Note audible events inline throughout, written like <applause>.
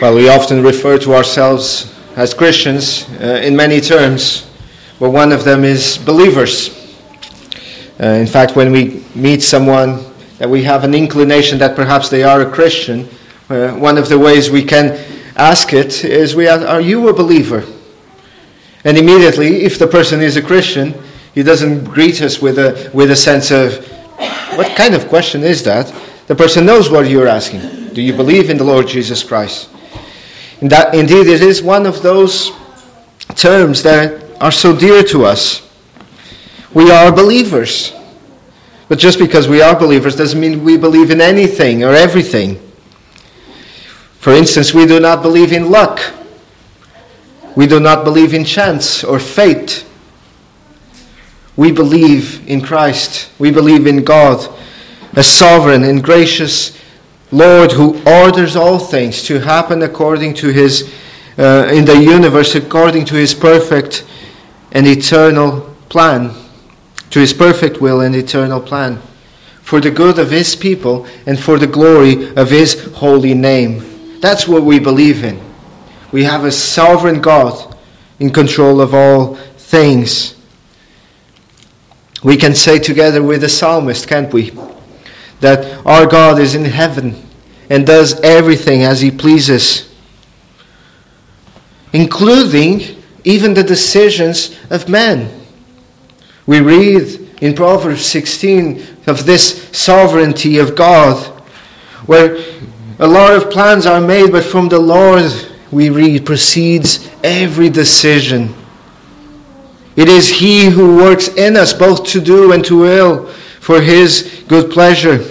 Well, we often refer to ourselves as Christians uh, in many terms, but one of them is believers. Uh, in fact, when we meet someone that we have an inclination that perhaps they are a Christian, uh, one of the ways we can ask it is, we ask, Are you a believer? And immediately, if the person is a Christian, he doesn't greet us with a, with a sense of, What kind of question is that? The person knows what you're asking. Do you believe in the Lord Jesus Christ? And that, indeed, it is one of those terms that are so dear to us. We are believers. But just because we are believers doesn't mean we believe in anything or everything. For instance, we do not believe in luck. We do not believe in chance or fate. We believe in Christ. We believe in God, a sovereign and gracious Lord who orders all things to happen according to his, uh, in the universe, according to his perfect and eternal plan, to his perfect will and eternal plan, for the good of his people and for the glory of his holy name. That's what we believe in. We have a sovereign God in control of all things. We can say together with the psalmist, can't we? That our God is in heaven and does everything as he pleases, including even the decisions of men. We read in Proverbs 16 of this sovereignty of God, where a lot of plans are made, but from the Lord, we read, proceeds every decision. It is He who works in us both to do and to will for His good pleasure.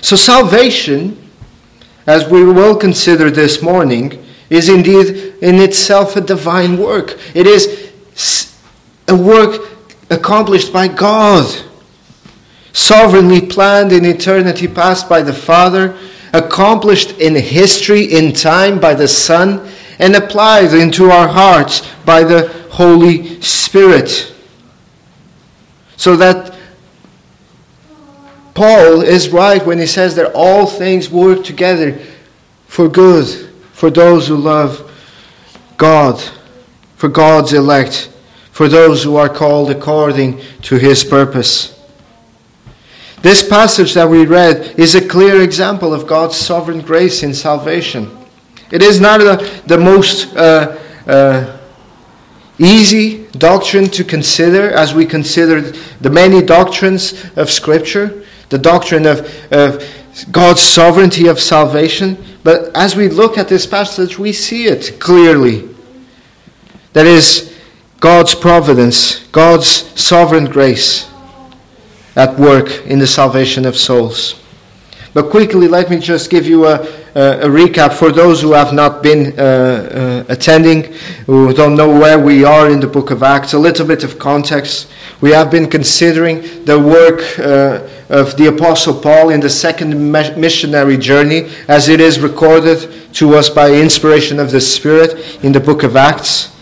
So, salvation, as we will consider this morning, is indeed in itself a divine work. It is a work accomplished by God, sovereignly planned in eternity past by the Father, accomplished in history, in time by the Son, and applied into our hearts by the Holy Spirit. So that Paul is right when he says that all things work together for good for those who love God, for God's elect, for those who are called according to his purpose. This passage that we read is a clear example of God's sovereign grace in salvation. It is not the, the most uh, uh, easy doctrine to consider as we consider the many doctrines of Scripture, the doctrine of, of God's sovereignty of salvation. But as we look at this passage, we see it clearly. That is God's providence, God's sovereign grace at work in the salvation of souls. But quickly, let me just give you a, a, a recap for those who have not been uh, uh, attending, who don't know where we are in the book of Acts, a little bit of context. We have been considering the work uh, of the Apostle Paul in the second missionary journey, as it is recorded to us by inspiration of the Spirit in the book of Acts.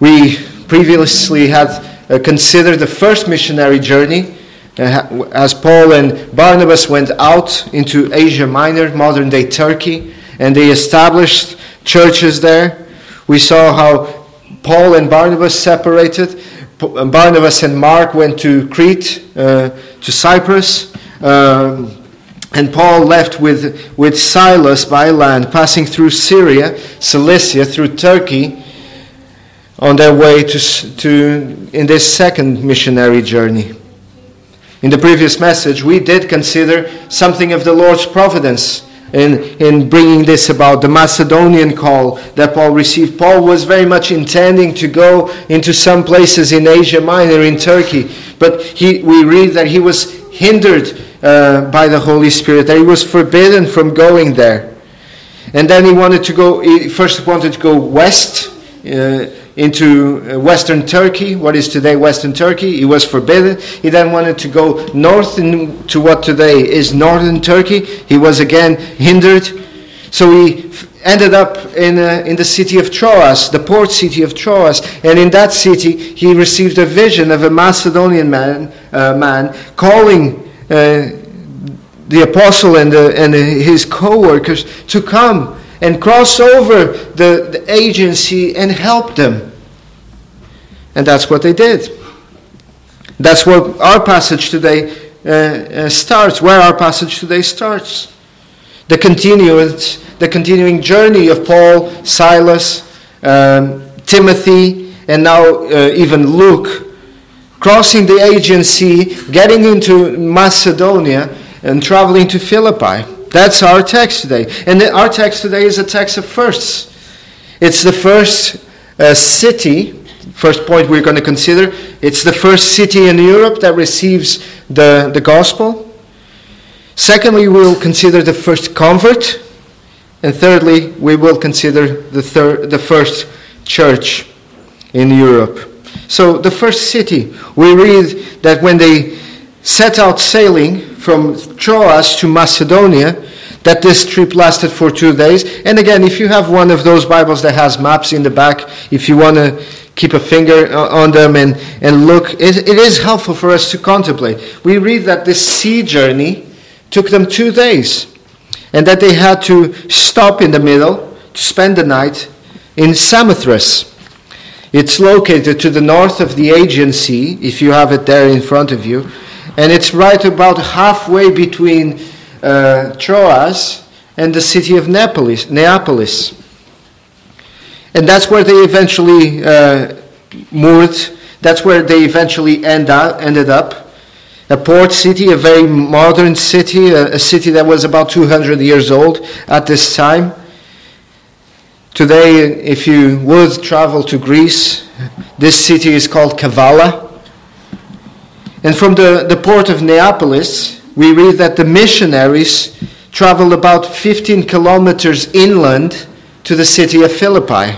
We previously had uh, considered the first missionary journey as Paul and Barnabas went out into Asia Minor, modern day Turkey, and they established churches there. We saw how Paul and Barnabas separated. Barnabas and Mark went to Crete, uh, to Cyprus, um, and Paul left with, with Silas by land, passing through Syria, Cilicia, through Turkey, on their way to, to in this second missionary journey. In the previous message, we did consider something of the Lord's providence in, in bringing this about the Macedonian call that Paul received. Paul was very much intending to go into some places in Asia Minor, in Turkey, but he, we read that he was hindered uh, by the Holy Spirit, that he was forbidden from going there. And then he wanted to go, he first wanted to go west. Uh, into uh, western Turkey, what is today western Turkey. He was forbidden. He then wanted to go north to what today is northern Turkey. He was again hindered. So he ended up in, uh, in the city of Troas, the port city of Troas. And in that city, he received a vision of a Macedonian man, uh, man calling uh, the apostle and, the, and his co workers to come and cross over the, the Aegean Sea and help them. And that's what they did. That's what our passage today uh, uh, starts, where our passage today starts. The, the continuing journey of Paul, Silas, um, Timothy, and now uh, even Luke, crossing the Aegean Sea, getting into Macedonia, and traveling to Philippi. That's our text today. And our text today is a text of firsts. It's the first uh, city, first point we're going to consider. It's the first city in Europe that receives the, the gospel. Secondly, we will consider the first convert. And thirdly, we will consider the, third, the first church in Europe. So, the first city, we read that when they set out sailing, from Troas to Macedonia, that this trip lasted for two days. And again, if you have one of those Bibles that has maps in the back, if you want to keep a finger uh, on them and, and look, it, it is helpful for us to contemplate. We read that this sea journey took them two days and that they had to stop in the middle to spend the night in Samothrace. It's located to the north of the Aegean Sea, if you have it there in front of you and it's right about halfway between uh, Troas and the city of Neapolis, Neapolis. And that's where they eventually uh, moved. That's where they eventually end up, ended up. A port city, a very modern city, a, a city that was about 200 years old at this time. Today, if you would travel to Greece, this city is called Kavala. And from the, the port of Neapolis, we read that the missionaries traveled about 15 kilometers inland to the city of Philippi.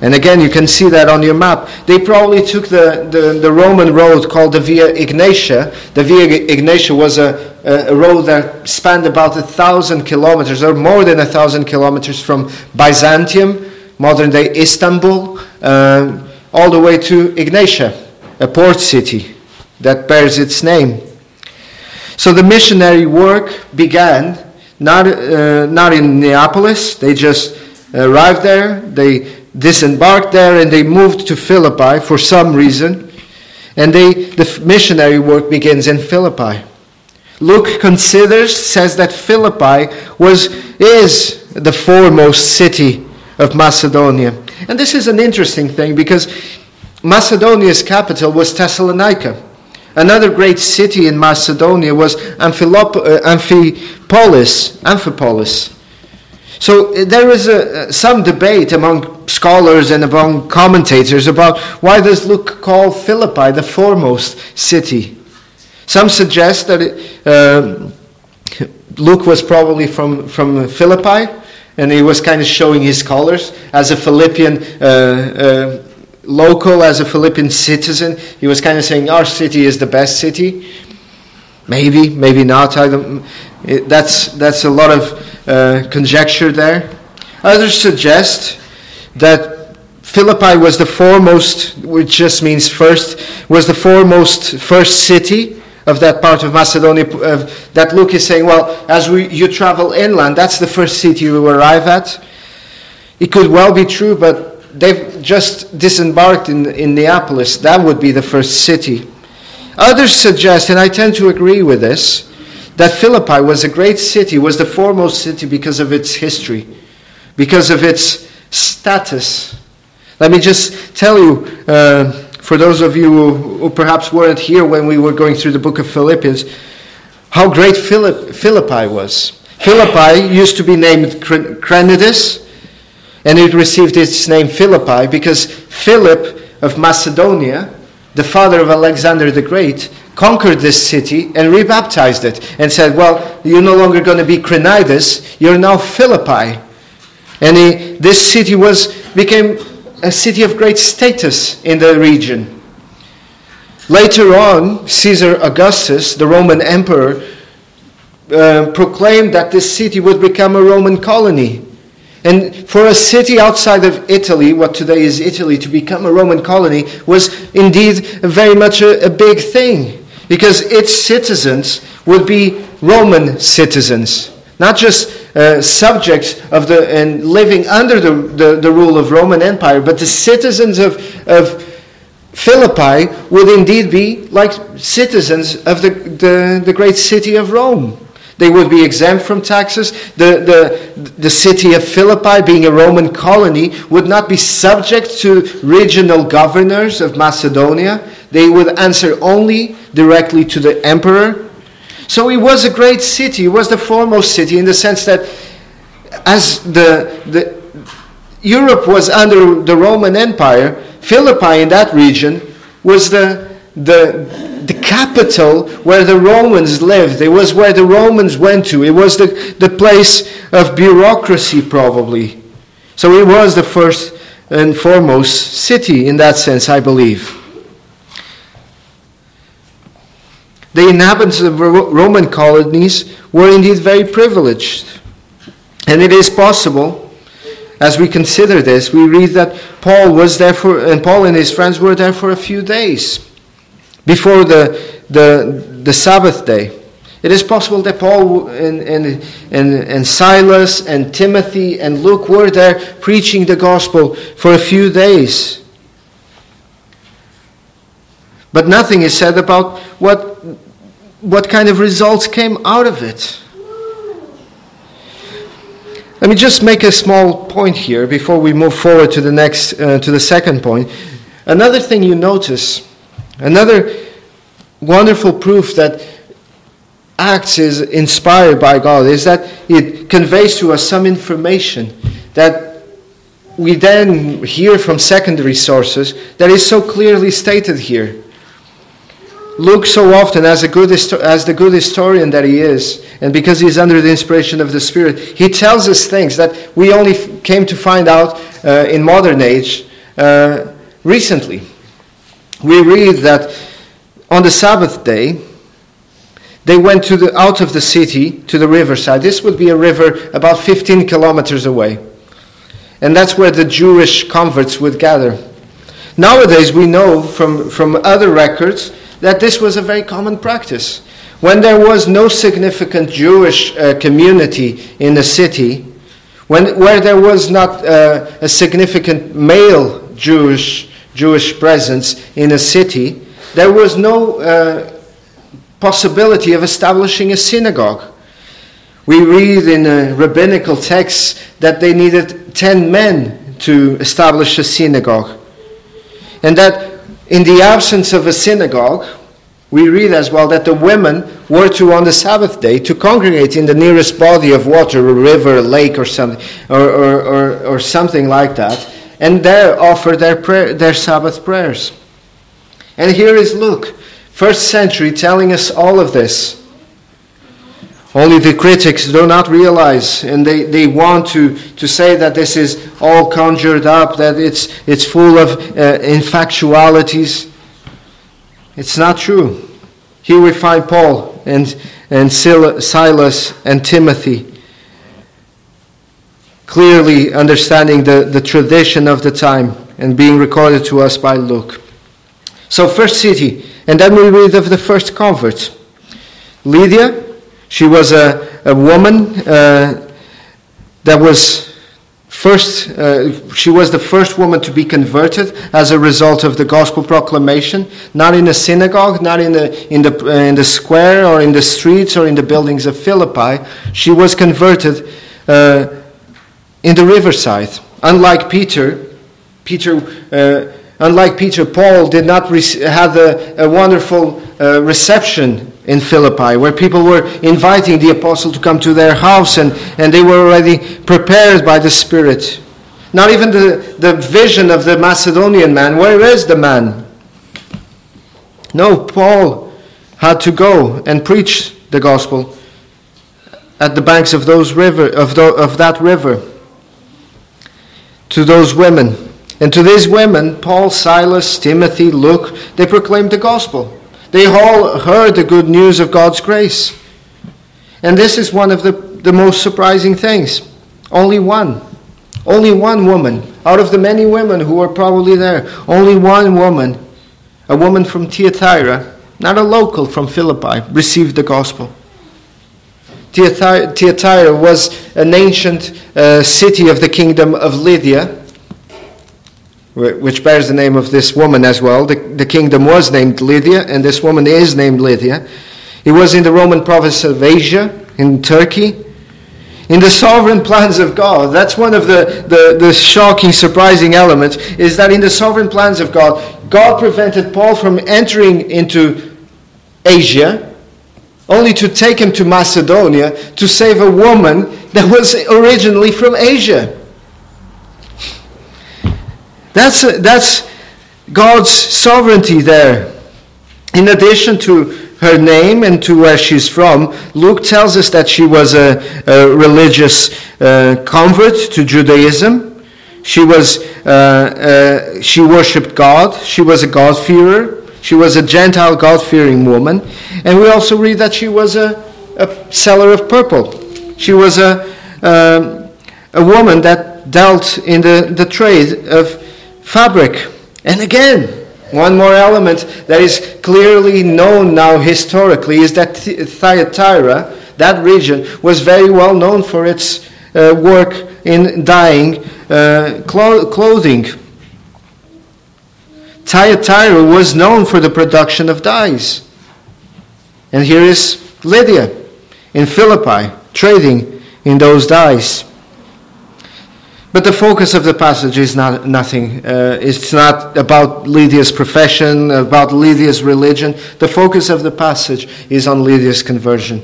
And again, you can see that on your map. They probably took the, the, the Roman road called the Via Egnatia. The Via Egnatia was a, a road that spanned about a thousand kilometers, or more than a thousand kilometers from Byzantium, modern day Istanbul, uh, all the way to Egnatia, a port city that bears its name. So the missionary work began not, uh, not in Neapolis, they just arrived there, they disembarked there, and they moved to Philippi for some reason. And they, the missionary work begins in Philippi. Luke considers, says that Philippi was, is the foremost city of Macedonia. And this is an interesting thing because Macedonia's capital was Thessalonica. Another great city in Macedonia was Amphilop- uh, Amphipolis. Amphipolis. So uh, there is a, some debate among scholars and among commentators about why does Luke call Philippi the foremost city. Some suggest that it, uh, Luke was probably from, from Philippi, and he was kind of showing his colors as a Philippian uh, uh local, as a Philippian citizen, he was kind of saying, Our city is the best city. Maybe, maybe not. I don't, it, that's, that's a lot of uh, conjecture there. Others suggest that Philippi was the foremost, which just means first, was the foremost first city of that part of Macedonia. Uh, that Luke is saying, well, as we, you travel inland, that's the first city you arrive at. It could well be true, but they've just disembarked in, in Neapolis. That would be the first city. Others suggest, and I tend to agree with this, that Philippi was a great city, was the foremost city because of its history, because of its status. Let me just tell you, uh, for those of you who, who, perhaps weren't here when we were going through the book of Philippians, how great Philipp, Philippi was. Philippi used to be named Crenides, and it received its name Philippi because Philip of Macedonia, the father of Alexander the Great, conquered this city and rebaptized it and said, Well, you're no longer going to be Crenides, you're now Philippi. And he, this city was, became a city of great status in the region. Later on, Caesar Augustus, the Roman emperor, uh, proclaimed that this city would become a Roman colony. And for a city outside of Italy, what today is Italy, to become a Roman colony was indeed very much a, a big thing because its citizens would be Roman citizens, not just uh, subjects of the and living under the, the, the, rule of Roman Empire, but the citizens of, of Philippi would indeed be like citizens of the, the, the great city of Rome. They would be exempt from taxes. The, the, the city of Philippi, being a Roman colony, would not be subject to regional governors of Macedonia. They would answer only directly to the emperor. So it was a great city. It was the foremost city in the sense that as the, the Europe was under the Roman Empire, Philippi in that region was the, the, the capital where the Romans lived. It was where the Romans went to. It was the, the place of bureaucracy, probably. So it was the first and foremost city in that sense, I believe. The inhabitants of Roman colonies were indeed very privileged. And it is possible, as we consider this, we read that Paul was there for, and Paul and his friends were there for a few days before the, the, the Sabbath day. It is possible that Paul and, and, and, and Silas and Timothy and Luke were there preaching the gospel for a few days. But nothing is said about what, what kind of results came out of it. Let me just make a small point here before we move forward to the next, uh, to the second point. Another thing you notice Another wonderful proof that Acts is inspired by God is that it conveys to us some information that we then hear from secondary sources that is so clearly stated here. Luke, so often, as, a good, as the good historian that he is, and because he's under the inspiration of the Spirit, he tells us things that we only came to find out uh, in modern age uh, recently we read that on the Sabbath day, they went to the, out of the city to the riverside. This would be a river about 15 kilometers away. And that's where the Jewish converts would gather. Nowadays, we know from, from other records that this was a very common practice. When there was no significant Jewish uh, community in the city, when, where there was not uh, a significant male Jewish Jewish presence in a city, there was no uh, possibility of establishing a synagogue. We read in a rabbinical text that they needed 10 men to establish a synagogue. And that in the absence of a synagogue, we read as well that the women were to, on the Sabbath day, to congregate in the nearest body of water, a river, a lake, or something, or, or, or, or something like that and there offer their, prayer, their Sabbath prayers. And here is Luke, first century, telling us all of this. Only the critics do not realize, and they, they want to, to say that this is all conjured up, that it's, it's full of uh, infactualities. It's not true. Here we find Paul and, and Silas and Timothy clearly understanding the, the tradition of the time and being recorded to us by Luke. So, first city, and then we read of the first convert. Lydia, she was a, a woman uh, that was first, uh, she was the first woman to be converted as a result of the gospel proclamation, not in a synagogue, not in the, in the, uh, in the square or in the streets or in the buildings of Philippi. She was converted. In the riverside. Unlike Peter, Peter, uh, unlike Peter, Paul did not have a, a wonderful uh, reception in Philippi, where people were inviting the apostle to come to their house, and, and they were already prepared by the Spirit. Not even the, the vision of the Macedonian man. Where is the man? No, Paul had to go and preach the gospel at the banks of those river of, the, of that river to those women. And to these women, Paul, Silas, Timothy, Luke, they proclaimed the gospel. They all heard the good news of God's grace. And this is one of the, the most surprising things. Only one. Only one woman, out of the many women who were probably there, only one woman, a woman from Thyatira, not a local from Philippi, received the gospel. Thyatira was an ancient uh, city of the kingdom of Lydia, which bears the name of this woman as well. The, the kingdom was named Lydia, and this woman is named Lydia. It was in the Roman province of Asia, in Turkey. In the sovereign plans of God, that's one of the, the, the shocking, surprising elements, is that in the sovereign plans of God, God prevented Paul from entering into Asia, only to take him to Macedonia to save a woman that was originally from Asia. That's, that's God's sovereignty there. In addition to her name and to where she's from, Luke tells us that she was a, a religious uh, convert to Judaism. She was uh, uh, she worshipped God. She was a God-fearer. She was a Gentile God-fearing woman, and we also read that she was a, a seller of purple. She was a um, a woman that dealt in the, the trade of fabric. And again, one more element that is clearly known now historically is that Thyatira, that region, was very well known for its uh, work in dyeing uh, clo- clothing. Thyatira was known for the production of dyes. And here is Lydia in Philippi trading in those dyes. But the focus of the passage is not nothing. Uh, it's not about Lydia's profession, about Lydia's religion. The focus of the passage is on Lydia's conversion.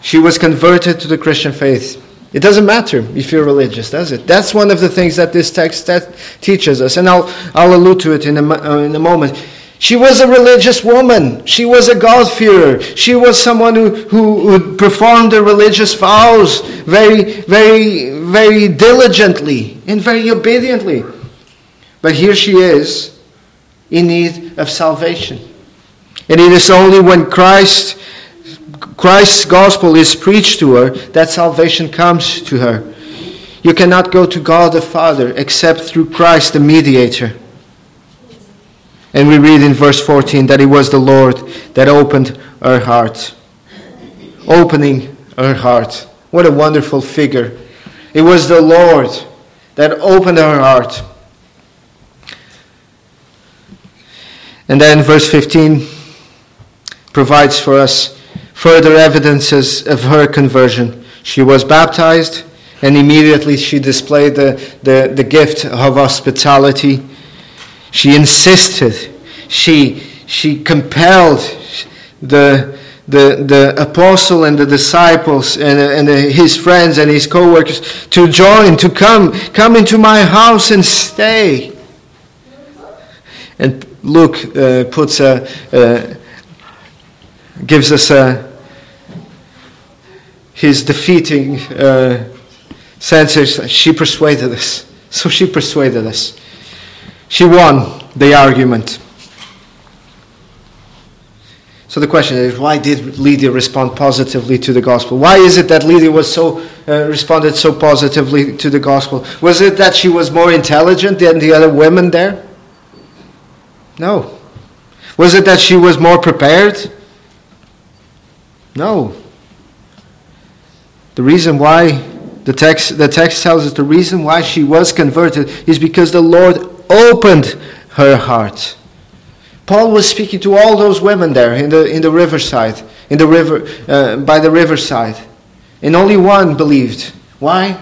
She was converted to the Christian faith. It doesn't matter if you're religious, does it? That's one of the things that this text that teaches us, and I'll, I'll allude to it in a, uh, in a moment. She was a religious woman. She was a God-fearer. She was someone who, who, who performed the religious vows very, very, very diligently and very obediently. But here she is in need of salvation. And it is only when Christ, Christ's gospel is preached to her that salvation comes to her. You cannot go to God the Father except through Christ the mediator. And we read in verse 14 that it was the Lord that opened her heart. Opening her heart. What a wonderful figure. It was the Lord that opened her heart. And then verse 15 provides for us further evidences of her conversion. She was baptized, and immediately she displayed the, the, the gift of hospitality she insisted. She, she compelled the, the, the apostle and the disciples and, and his friends and his co-workers to join, to come, come into my house and stay. And Luke uh, puts a, uh, gives us a, his defeating uh, senses. She persuaded us. So she persuaded us. She won the argument. So the question is, why did Lydia respond positively to the gospel? Why is it that Lydia was so uh, responded so positively to the gospel? Was it that she was more intelligent than the other women there? No. Was it that she was more prepared? No. The reason why the text the text tells us the reason why she was converted is because the Lord opened her heart. Paul was speaking to all those women there in the, in the riverside, in the river, uh, by the riverside. And only one believed. Why?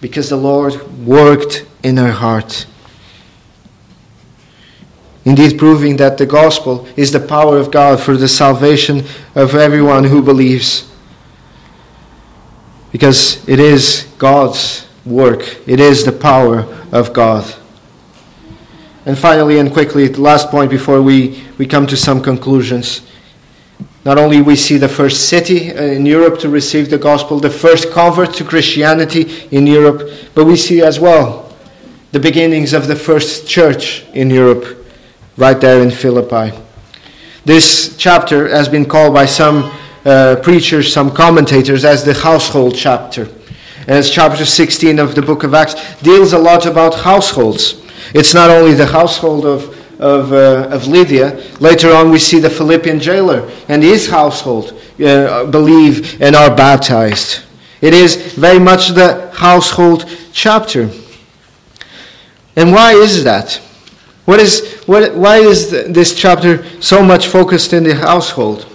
Because the Lord worked in her heart. Indeed, proving that the gospel is the power of God for the salvation of everyone who believes. Because it is God's work, it is the power of God. And finally and quickly, the last point before we, we come to some conclusions. Not only we see the first city uh, in Europe to receive the gospel, the first convert to Christianity in Europe, but we see as well the beginnings of the first church in Europe, right there in Philippi. This chapter has been called by some uh, preachers, some commentators, as the household chapter. As chapter 16 of the book of Acts deals a lot about households. It's not only the household of, of, uh, of Lydia. Later on, we see the Philippian jailer and his household uh, believe and are baptized. It is very much the household chapter. And why is that? What is, what, why is this chapter so much focused in the household?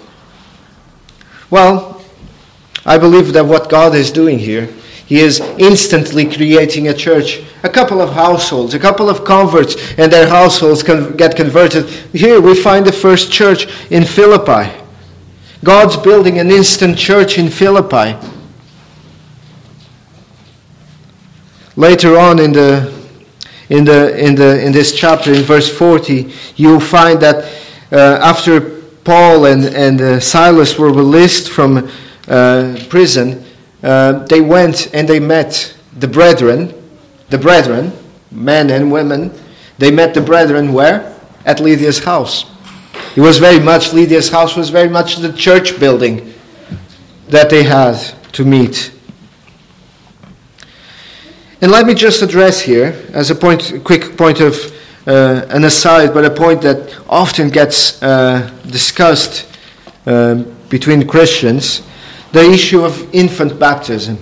Well, I believe that what God is doing here, He is instantly creating a church, a couple of households, a couple of converts, and their households can get converted. Here we find the first church in Philippi. God's building an instant church in Philippi. Later on in the in the in the in this chapter in verse 40 you'll find that uh, after Paul and and uh, Silas were released from uh, prison. Uh, they went and they met the brethren the brethren men and women. They met the brethren where? At Lydia's house. It was very much Lydia's house was very much the church building that they had to meet. And let me just address here, as a point, quick point of uh, an aside, but a point that often gets uh, discussed uh, between Christians, the issue of infant baptism.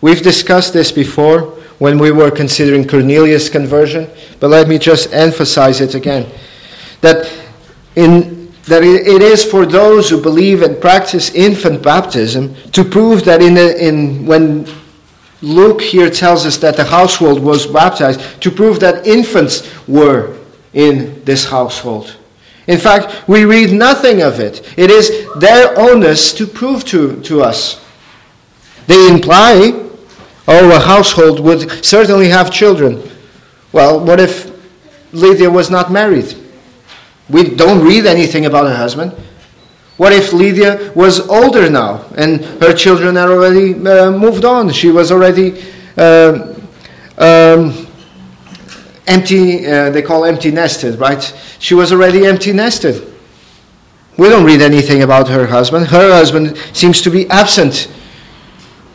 We've discussed this before when we were considering Cornelius' conversion, but let me just emphasize it again. That in that it is for those who believe and practice infant baptism to prove that in, the, in when Luke here tells us that the household was baptized to prove that infants were in this household. In fact, we read nothing of it. It is their onus to prove to, to us. They imply, oh, a household would certainly have children. Well, what if Lydia was not married? We don't read anything about her husband. What if Lydia was older now and her children had already uh, moved on? She was already uh, um, empty, uh, they call empty nested, right? She was already empty nested. We don't read anything about her husband. Her husband seems to be absent.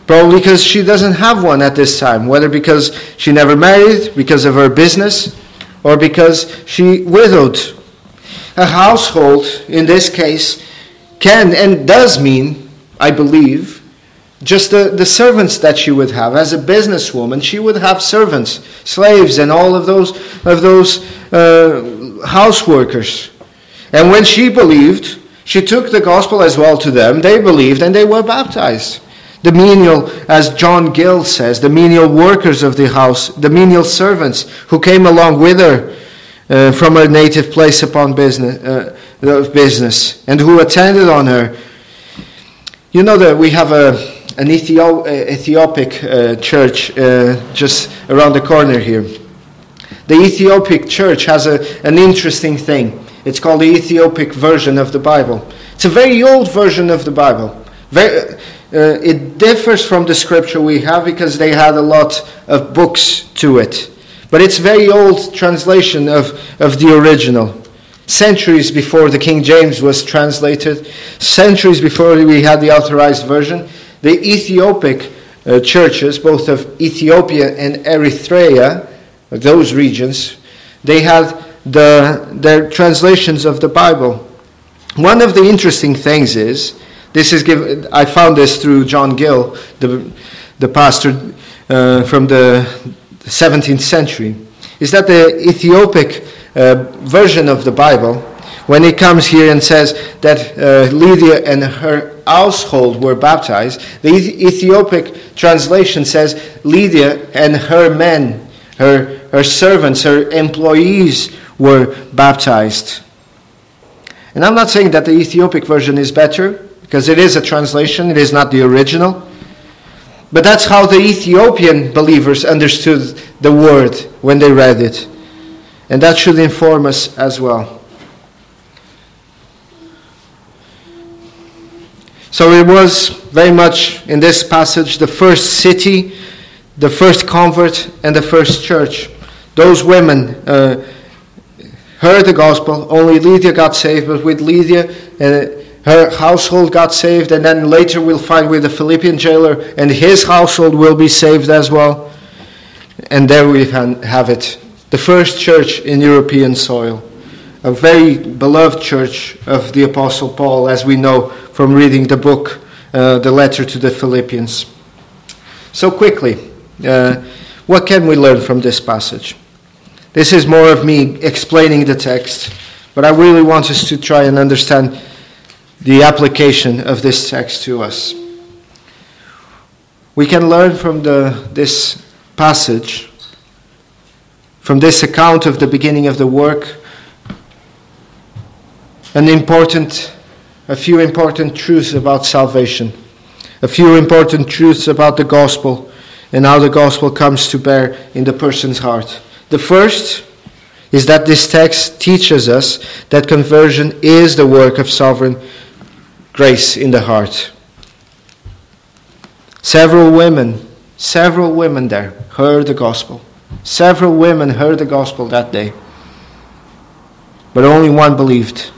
Probably because she doesn't have one at this time, whether because she never married, because of her business, or because she widowed. A household, in this case, can and does mean, I believe, just the, the servants that she would have. As a businesswoman, she would have servants, slaves, and all of those, of those uh, house workers. And when she believed, she took the gospel as well to them. They believed and they were baptized. The menial, as John Gill says, the menial workers of the house, the menial servants who came along with her uh, from her native place upon business, uh, of business and who attended on her. You know that we have a, an Ethiop, Ethiopic uh, church uh, just around the corner here. The Ethiopic church has a, an interesting thing. It's called the Ethiopic version of the Bible. It's a very old version of the Bible. Very, uh, it differs from the scripture we have because they had a lot of books to it. But it's very old translation of, of the original centuries before the King James was translated, centuries before we had the authorized version, the Ethiopic uh, churches, both of Ethiopia and Eritrea, those regions, they had the, their translations of the Bible. One of the interesting things is, this is given, I found this through John Gill, the, the pastor uh, from the 17th century, is that the Ethiopic uh, version of the Bible, when it comes here and says that uh, Lydia and her household were baptized, the Ethiopic translation says Lydia and her men, her, her servants, her employees were baptized. And I'm not saying that the Ethiopic version is better, because it is a translation, it is not the original. But that's how the Ethiopian believers understood the word when they read it. And that should inform us as well. So it was very much in this passage the first city, the first convert, and the first church. Those women uh, heard the gospel. Only Lydia got saved, but with Lydia, uh, her household got saved, and then later we'll find with the Philippian jailer, and his household will be saved as well. And there we have it the first church in European soil, a very beloved church of the Apostle Paul, as we know from reading the book, uh, the letter to the Philippians. So, quickly, uh, what can we learn from this passage? This is more of me explaining the text, but I really want us to try and understand the application of this text to us. We can learn from the, this passage, from this account of the beginning of the work, an important, a few important truths about salvation, a few important truths about the gospel and how the gospel comes to bear in the person's heart. The first is that this text teaches us that conversion is the work of sovereign grace in the heart. Several women, several women there heard the gospel. Several women heard the gospel that day. But only one believed.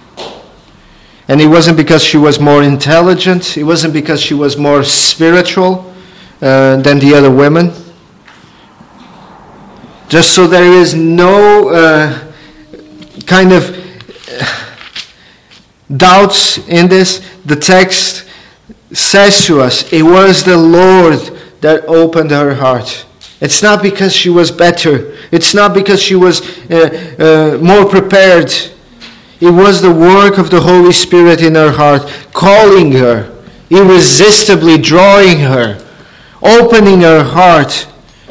And it wasn't because she was more intelligent, it wasn't because she was more spiritual uh, than the other women. Just so there is no uh, kind of doubts in this, the text says to us, it was the Lord that opened her heart. It's not because she was better. It's not because she was uh, uh, more prepared. It was the work of the Holy Spirit in her heart, calling her, irresistibly drawing her, opening her heart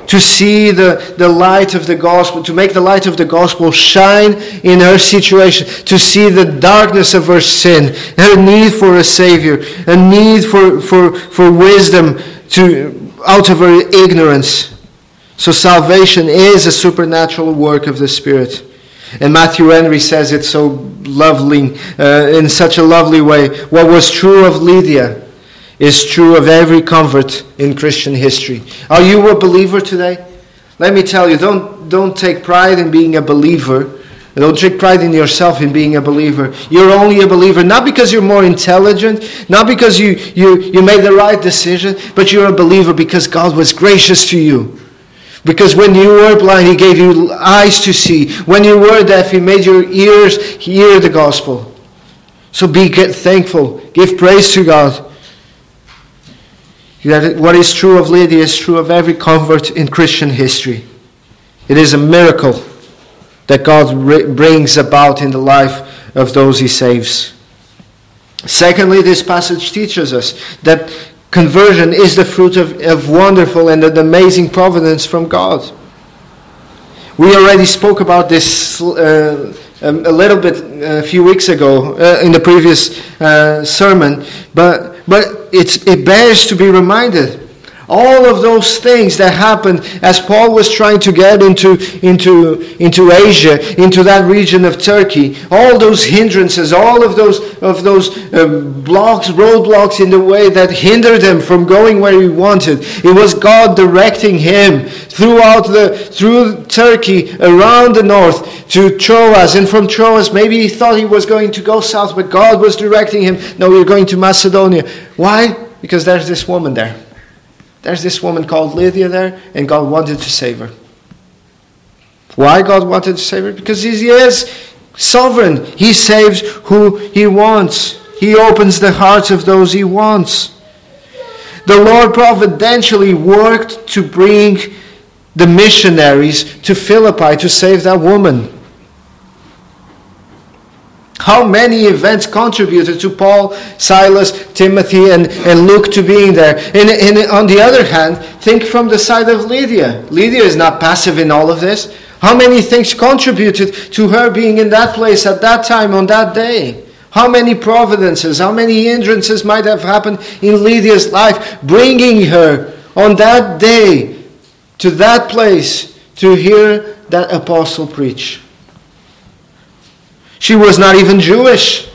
to see the, the light of the gospel, to make the light of the gospel shine in her situation, to see the darkness of her sin, her need for a Savior, a need for, for, for wisdom to, out of her ignorance. So salvation is a supernatural work of the Spirit. And Matthew Henry says it so lovely, uh, in such a lovely way. What was true of Lydia is true of every convert in Christian history. Are you a believer today? Let me tell you, don't, don't take pride in being a believer. Don't take pride in yourself in being a believer. You're only a believer not because you're more intelligent, not because you, you, you made the right decision, but you're a believer because God was gracious to you. Because when you were blind, He gave you eyes to see. When you were deaf, He made your ears hear the gospel. So be thankful. Give praise to God. That what is true of Lydia is true of every convert in Christian history. It is a miracle that God brings about in the life of those he saves. Secondly, this passage teaches us that conversion is the fruit of, of wonderful and an amazing providence from God. We already spoke about this uh, a little bit uh, a few weeks ago uh, in the previous uh, sermon, but but it's, it bears to be reminded. All of those things that happened as Paul was trying to get into, into, into Asia, into that region of Turkey, all those hindrances, all of those, of those uh, blocks, roadblocks in the way that hindered him from going where he wanted. It was God directing him throughout the, through Turkey, around the north, to Troas. And from Troas, maybe he thought he was going to go south, but God was directing him, no, you're going to Macedonia. Why? Because there's this woman there. There's this woman called Lydia there, and God wanted to save her. Why God wanted to save her? Because He is sovereign. He saves who He wants, He opens the hearts of those He wants. The Lord providentially worked to bring the missionaries to Philippi to save that woman. How many events contributed to Paul, Silas, Timothy, and, and Luke to being there? And, and on the other hand, think from the side of Lydia. Lydia is not passive in all of this. How many things contributed to her being in that place at that time on that day? How many providences, how many hindrances might have happened in Lydia's life, bringing her on that day to that place to hear that apostle preach? She was not even Jewish.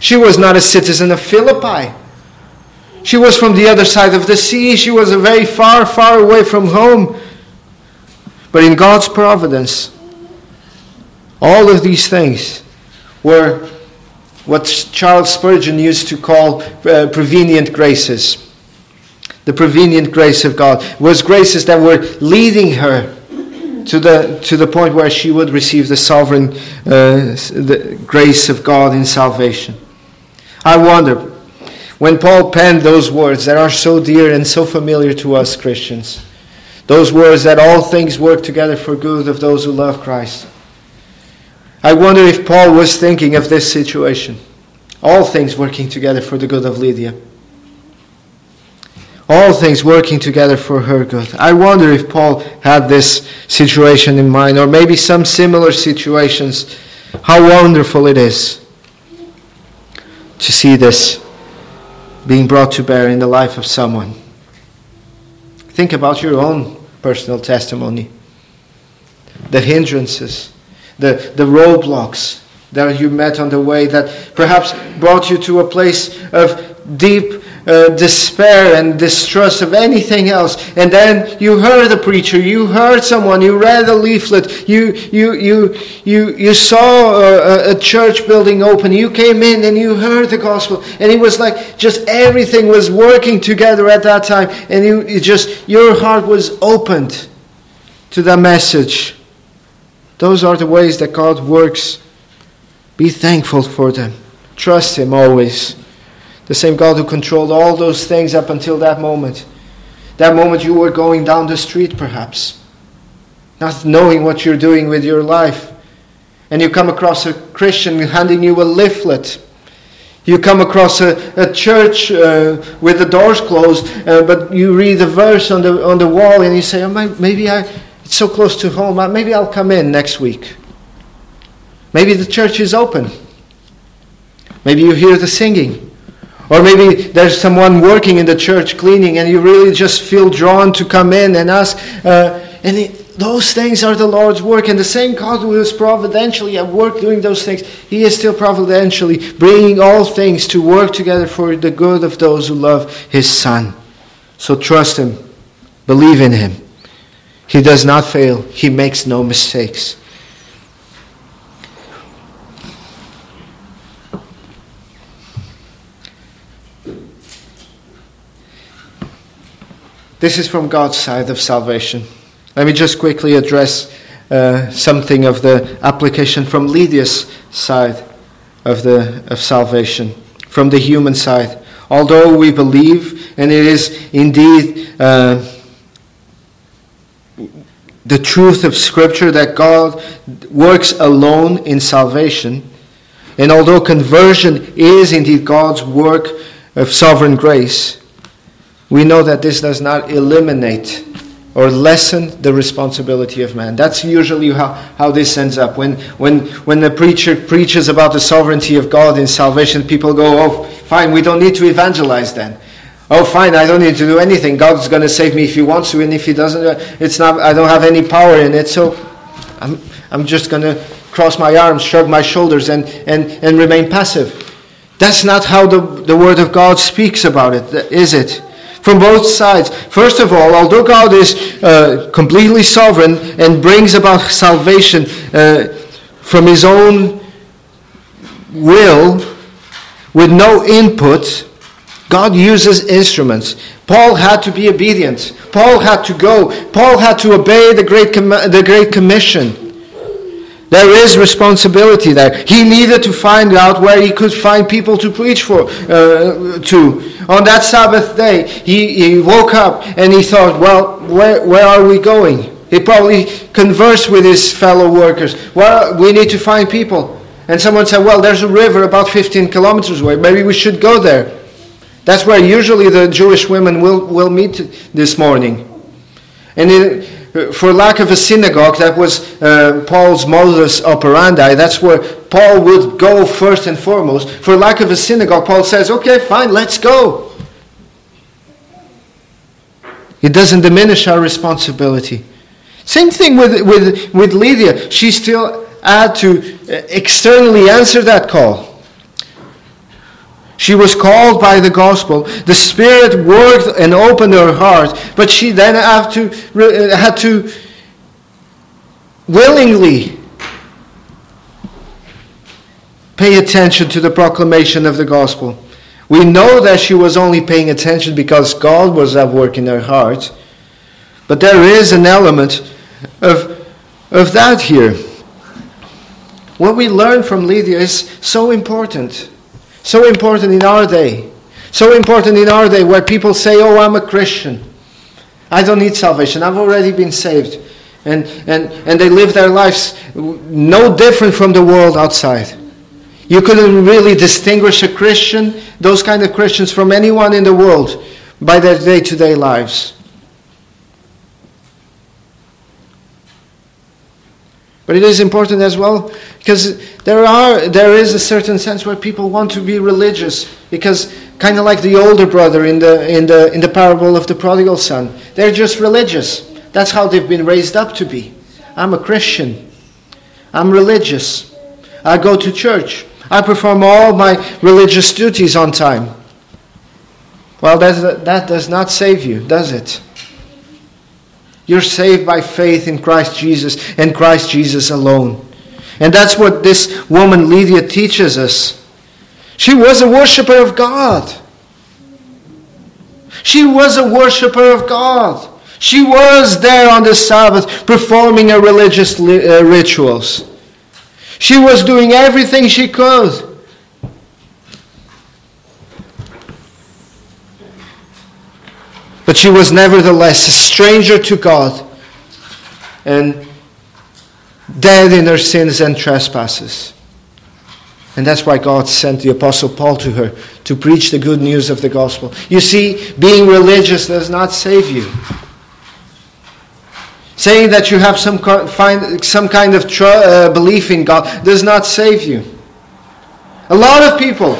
She was not a citizen of Philippi. She was from the other side of the sea. She was very far, far away from home. But in God's providence, all of these things were what Charles Spurgeon used to call uh, prevenient graces. The prevenient grace of God was graces that were leading her to the, to the point where she would receive the sovereign uh, the grace of God in salvation. I wonder, When Paul penned those words that are so dear and so familiar to us Christians, those words that all things work together for good of those who love Christ. I wonder if Paul was thinking of this situation. All things working together for the good of Lydia. All things working together for her good. I wonder if Paul had this situation in mind, or maybe some similar situations. How wonderful it is to see this being brought to bear in the life of someone. Think about your own personal testimony, the hindrances, the, the roadblocks that you met on the way that perhaps brought you to a place of deep uh, despair and distrust of anything else. And then you heard a preacher, you heard someone, you read a leaflet, you, you, you, you, you saw a, a church building open, you came in and you heard the gospel. And it was like just everything was working together at that time. And you, you just, your heart was opened to that message. Those are the ways that God works. Be thankful for them. Trust Him always. The same God who controlled all those things up until that moment. That moment you were going down the street, perhaps, not knowing what you're doing with your life. And you come across a Christian handing you a leaflet. You come across a, a church uh, with the doors closed, uh, but you read the verse on the, on the wall and you say, oh, maybe I, it's so close to home, uh, maybe I'll come in next week. Maybe the church is open. Maybe you hear the singing. Or maybe there's someone working in the church cleaning and you really just feel drawn to come in and ask. Uh, and it, those things are the Lord's work. And the same God who is providentially at work doing those things, He is still providentially bringing all things to work together for the good of those who love His Son. So trust Him, believe in Him. He does not fail, He makes no mistakes. This is from God's side of salvation. Let me just quickly address uh, something of the application from Lydia's side of, the, of salvation, from the human side. Although we believe, and it is indeed uh, the truth of Scripture that God works alone in salvation, and although conversion is indeed God's work of sovereign grace, we know that this does not eliminate or lessen the responsibility of man. That's usually how, how this ends up. When, when, when the preacher preaches about the sovereignty of God in salvation, people go, oh, fine, we don't need to evangelize then. Oh, fine, I don't need to do anything. God's going to save me if He wants to, and if He doesn't, uh, it's not, I don't have any power in it, so I'm, I'm just going to cross my arms, shrug my shoulders, and, and, and remain passive. That's not how the, the Word of God speaks about it, is it? From both sides. First of all, although God is uh, completely sovereign and brings about salvation uh, from his own will with no input, God uses instruments. Paul had to be obedient. Paul had to go. Paul had to obey the Great, Com- the Great Commission. There is responsibility there. He needed to find out where he could find people to preach for uh, to. On that Sabbath day, he, he woke up and he thought, well, where, where are we going? He probably conversed with his fellow workers. Well, we need to find people. And someone said, well, there's a river about 15 kilometers away. Maybe we should go there. That's where usually the Jewish women will, will meet this morning. And it, for lack of a synagogue, that was uh, Paul's modus operandi. That's where Paul would go first and foremost. For lack of a synagogue, Paul says, okay, fine, let's go. It doesn't diminish our responsibility. Same thing with, with, with Lydia. She still had to uh, externally answer that call. She was called by the gospel. The Spirit worked and opened her heart, but she then had to, uh, had to willingly pay attention to the proclamation of the gospel. We know that she was only paying attention because God was at work in her heart, but there is an element of, of that here. What we learn from Lydia is so important so important in our day, So important in our day where people say, Oh, I'm a Christian. I don't need salvation. I've already been saved. And, and, and they live their lives no different from the world outside. You couldn't really distinguish a Christian, those kind of Christians, from anyone in the world by their day to day lives. But it is important as well because there are there is a certain sense where people want to be religious because kind of like the older brother in the in the in the parable of the prodigal son. They're just religious. That's how they've been raised up to be. I'm a Christian. I'm religious. I go to church. I perform all my religious duties on time. Well, that, that does not save you, does it? You're saved by faith in Christ Jesus and Christ Jesus alone. And that's what this woman Lydia teaches us. She was a worshiper of God. She was a worshiper of God. She was there on the Sabbath performing her religious uh, rituals. She was doing everything she could. But she was nevertheless a stranger to God and dead in her sins and trespasses. And that's why God sent the Apostle Paul to her to preach the good news of the gospel. You see, being religious does not save you. Saying that you have some, find, some kind of tr- uh, belief in God does not save you. A lot of people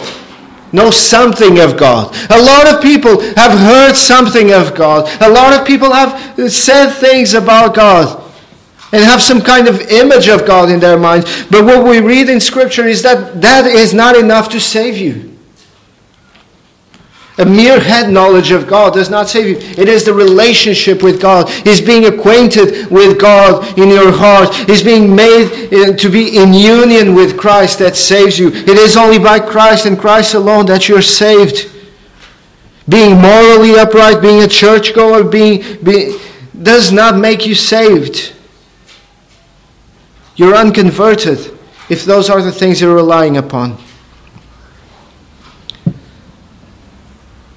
know something of God. A lot of people have heard something of God. A lot of people have said things about God and have some kind of image of God in their mind. But what we read in Scripture is that that is not enough to save you. A mere head knowledge of God does not save you. It is the relationship with God. Is being acquainted with God in your heart. Is being made uh, to be in union with Christ that saves you. It is only by Christ and Christ alone that you're saved. Being morally upright, being a churchgoer, being, being does not make you saved. You're unconverted if those are the things you're relying upon.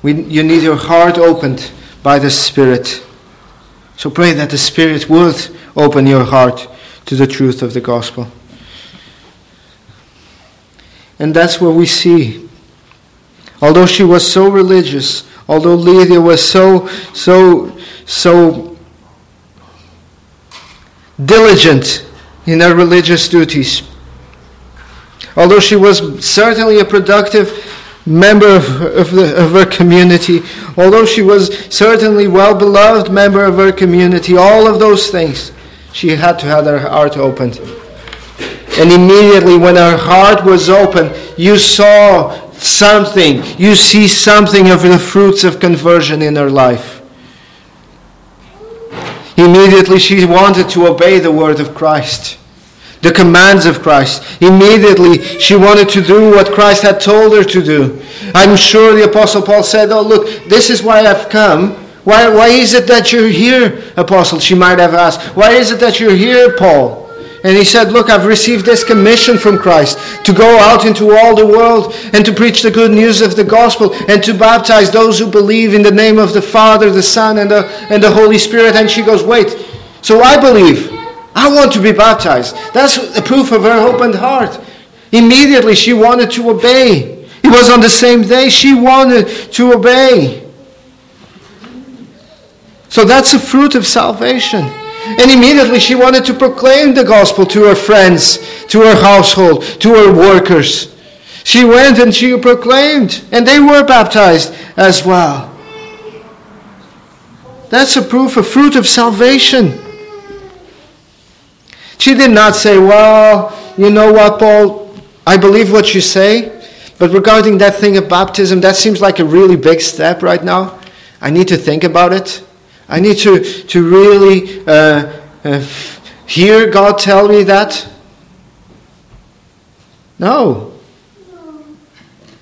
We, you need your heart opened by the Spirit. So pray that the Spirit would open your heart to the truth of the gospel. And that's what we see. Although she was so religious, although Lydia was so, so, so diligent in her religious duties, although she was certainly a productive member of, of, the, of her community, although she was certainly well beloved member of her community, all of those things, she had to have her heart opened. And immediately when her heart was open, you saw something, you see something of the fruits of conversion in her life. Immediately she wanted to obey the word of Christ the commands of Christ. Immediately, she wanted to do what Christ had told her to do. I'm sure the Apostle Paul said, Oh, look, this is why I've come. Why, why is it that you're here, Apostle? She might have asked. Why is it that you're here, Paul? And he said, Look, I've received this commission from Christ to go out into all the world and to preach the good news of the gospel and to baptize those who believe in the name of the Father, the Son, and the, and the Holy Spirit. And she goes, Wait, so I believe. I want to be baptized. That's a proof of her opened heart. Immediately she wanted to obey. It was on the same day she wanted to obey. So that's a fruit of salvation. And immediately she wanted to proclaim the gospel to her friends, to her household, to her workers. She went and she proclaimed, and they were baptized as well. That's a proof, a fruit of salvation. She did not say, Well, you know what, Paul, I believe what you say, but regarding that thing of baptism, that seems like a really big step right now. I need to think about it. I need to, to really uh, uh, hear God tell me that. No.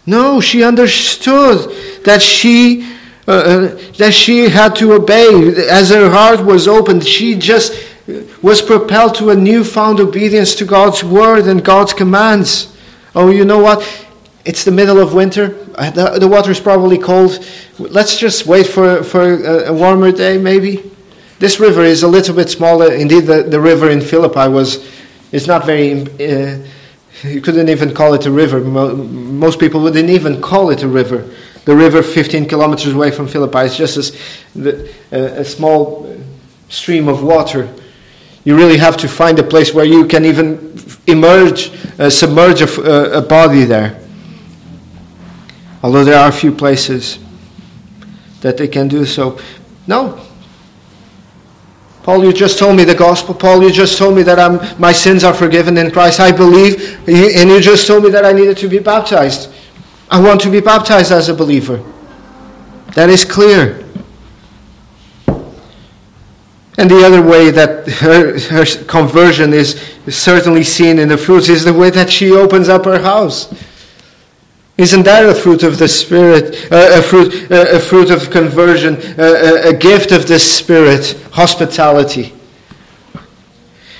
No, she understood that she uh, uh that she had to obey as her heart was opened. She just was propelled to a newfound obedience to God's word and God's commands. Oh, you know what? It's the middle of winter. uh, the, the water is probably cold. Let's just wait for, for a, a warmer day, maybe. This river is a little bit smaller. Indeed, the, the river in Philippi was, it's not very, uh, you couldn't even call it a river. Most people wouldn't even call it a river. The river 15 kilometers away from Philippi is just as, a, a small stream of water. You really have to find a place where you can even emerge, uh, submerge a, a body there. Although there are a few places that they can do so. No. Paul, you just told me the gospel. Paul, you just told me that I'm, my sins are forgiven in Christ. I believe. And you just told me that I needed to be baptized. I want to be baptized as a believer. That is clear. And the other way that her, her conversion is certainly seen in the fruits is the way that she opens up her house. Isn't that a fruit of the Spirit, uh, a, fruit, uh, a fruit of conversion, uh, a gift of the Spirit, hospitality?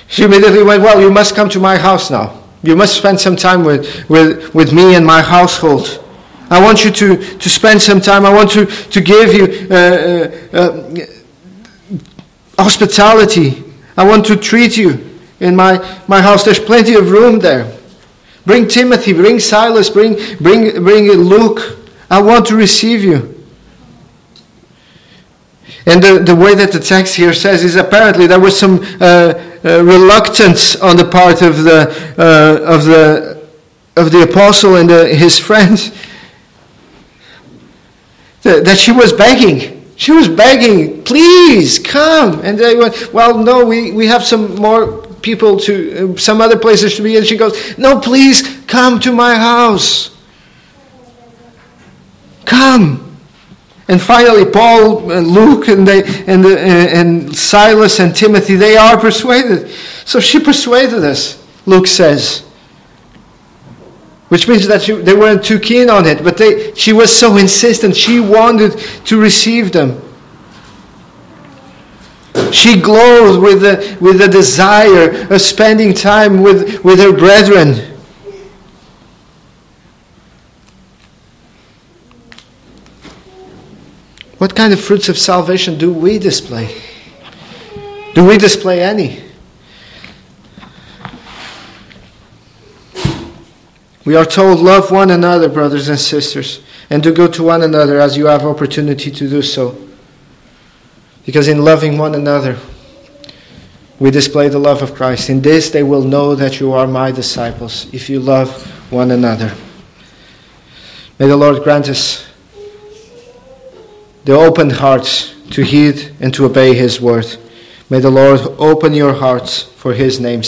She immediately went, Well, you must come to my house now. You must spend some time with, with, with me and my household. I want you to, to spend some time. I want to, to give you uh, uh, uh, hospitality. I want to treat you in my, my house. There's plenty of room there. Bring Timothy, bring Silas, bring, bring, bring Luke. I want to receive you. And the, the way that the text here says is apparently there was some uh, uh, reluctance on the part of the, uh, of the, of the apostle and the, his <laughs> friends that she was begging. She was begging, please come. And they went, well, no, we, we have some more people to, uh, some other places to be. And she goes, no, please come to my house. Come. And finally, Paul and Luke and, they, and, the, uh, and Silas and Timothy, they are persuaded. So she persuaded us, Luke says. Which means that she, they weren't too keen on it, but they, she was so insistent. She wanted to receive them. She glows with the, with the desire of spending time with, with her brethren. What kind of fruits of salvation do we display? Do we display any? We are told, love one another, brothers and sisters, and do go to one another as you have opportunity to do so. Because in loving one another, we display the love of Christ. In this they will know that you are my disciples, if you love one another. May the Lord grant us the open hearts to heed and to obey His word. May the Lord open your hearts for His name's